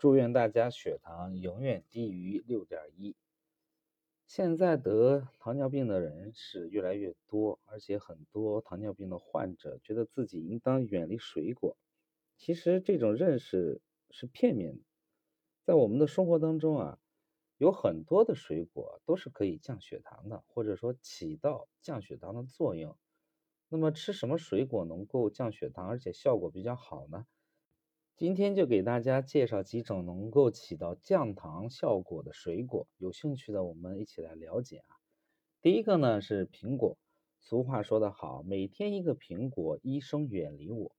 祝愿大家血糖永远低于六点一。现在得糖尿病的人是越来越多，而且很多糖尿病的患者觉得自己应当远离水果。其实这种认识是片面的，在我们的生活当中啊，有很多的水果都是可以降血糖的，或者说起到降血糖的作用。那么吃什么水果能够降血糖，而且效果比较好呢？今天就给大家介绍几种能够起到降糖效果的水果，有兴趣的我们一起来了解啊。第一个呢是苹果，俗话说得好，每天一个苹果，医生远离我，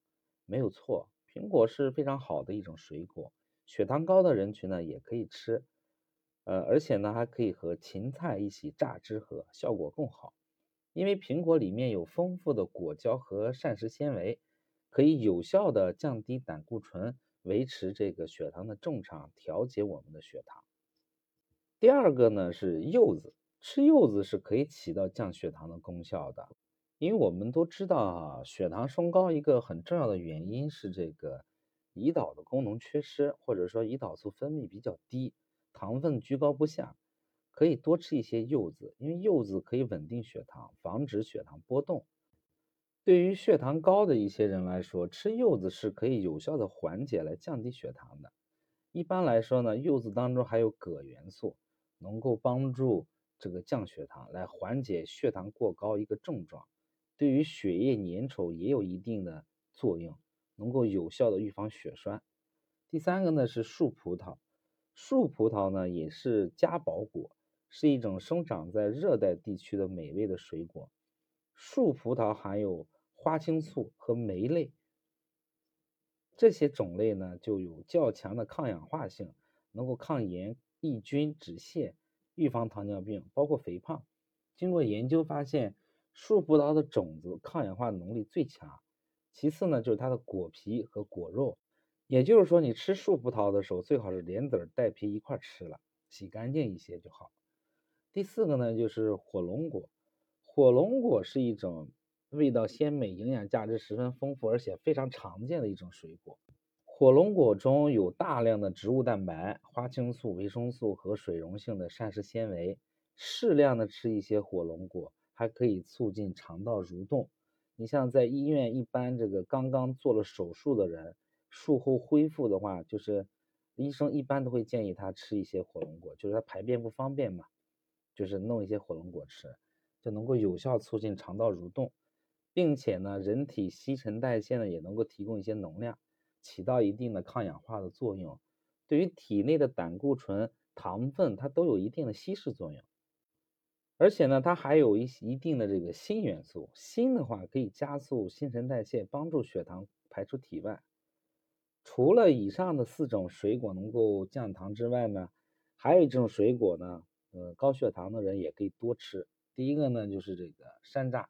没有错，苹果是非常好的一种水果，血糖高的人群呢也可以吃，呃，而且呢还可以和芹菜一起榨汁喝，效果更好。因为苹果里面有丰富的果胶和膳食纤维，可以有效的降低胆固醇，维持这个血糖的正常，调节我们的血糖。第二个呢是柚子，吃柚子是可以起到降血糖的功效的。因为我们都知道啊，血糖升高一个很重要的原因是这个胰岛的功能缺失，或者说胰岛素分泌比较低，糖分居高不下。可以多吃一些柚子，因为柚子可以稳定血糖，防止血糖波动。对于血糖高的一些人来说，吃柚子是可以有效的缓解来降低血糖的。一般来说呢，柚子当中含有铬元素，能够帮助这个降血糖，来缓解血糖过高一个症状。对于血液粘稠也有一定的作用，能够有效的预防血栓。第三个呢是树葡萄，树葡萄呢也是嘉宝果。是一种生长在热带地区的美味的水果。树葡萄含有花青素和酶类，这些种类呢就有较强的抗氧化性，能够抗炎、抑菌、止泻、预防糖尿病，包括肥胖。经过研究发现，树葡萄的种子抗氧化能力最强。其次呢就是它的果皮和果肉，也就是说你吃树葡萄的时候，最好是连籽儿带皮一块吃了，洗干净一些就好。第四个呢，就是火龙果。火龙果是一种味道鲜美、营养价值十分丰富，而且非常常见的一种水果。火龙果中有大量的植物蛋白、花青素、维生素和水溶性的膳食纤维。适量的吃一些火龙果，还可以促进肠道蠕动。你像在医院一般这个刚刚做了手术的人，术后恢复的话，就是医生一般都会建议他吃一些火龙果，就是他排便不方便嘛。就是弄一些火龙果吃，就能够有效促进肠道蠕动，并且呢，人体新陈代谢呢也能够提供一些能量，起到一定的抗氧化的作用。对于体内的胆固醇、糖分，它都有一定的稀释作用。而且呢，它还有一一定的这个锌元素，锌的话可以加速新陈代谢，帮助血糖排出体外。除了以上的四种水果能够降糖之外呢，还有一种水果呢。呃，高血糖的人也可以多吃。第一个呢，就是这个山楂。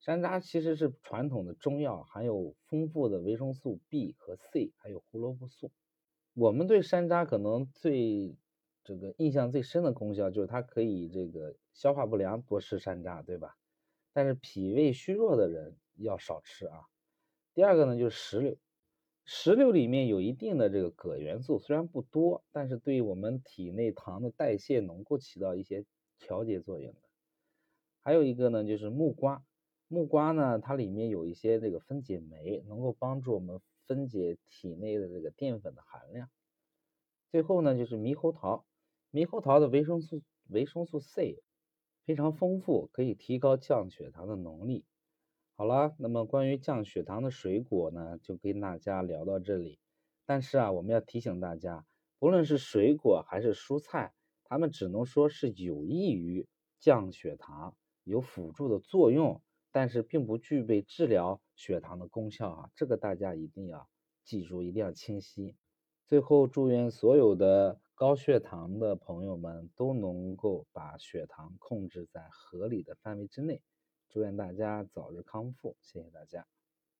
山楂其实是传统的中药，含有丰富的维生素 B 和 C，还有胡萝卜素。我们对山楂可能最这个印象最深的功效就是它可以这个消化不良多吃山楂，对吧？但是脾胃虚弱的人要少吃啊。第二个呢，就是石榴。石榴里面有一定的这个铬元素，虽然不多，但是对于我们体内糖的代谢能够起到一些调节作用的。还有一个呢，就是木瓜，木瓜呢，它里面有一些这个分解酶，能够帮助我们分解体内的这个淀粉的含量。最后呢，就是猕猴桃，猕猴桃的维生素维生素 C 非常丰富，可以提高降血糖的能力。好了，那么关于降血糖的水果呢，就跟大家聊到这里。但是啊，我们要提醒大家，不论是水果还是蔬菜，它们只能说是有益于降血糖，有辅助的作用，但是并不具备治疗血糖的功效啊。这个大家一定要记住，一定要清晰。最后，祝愿所有的高血糖的朋友们都能够把血糖控制在合理的范围之内。祝愿大家早日康复，谢谢大家。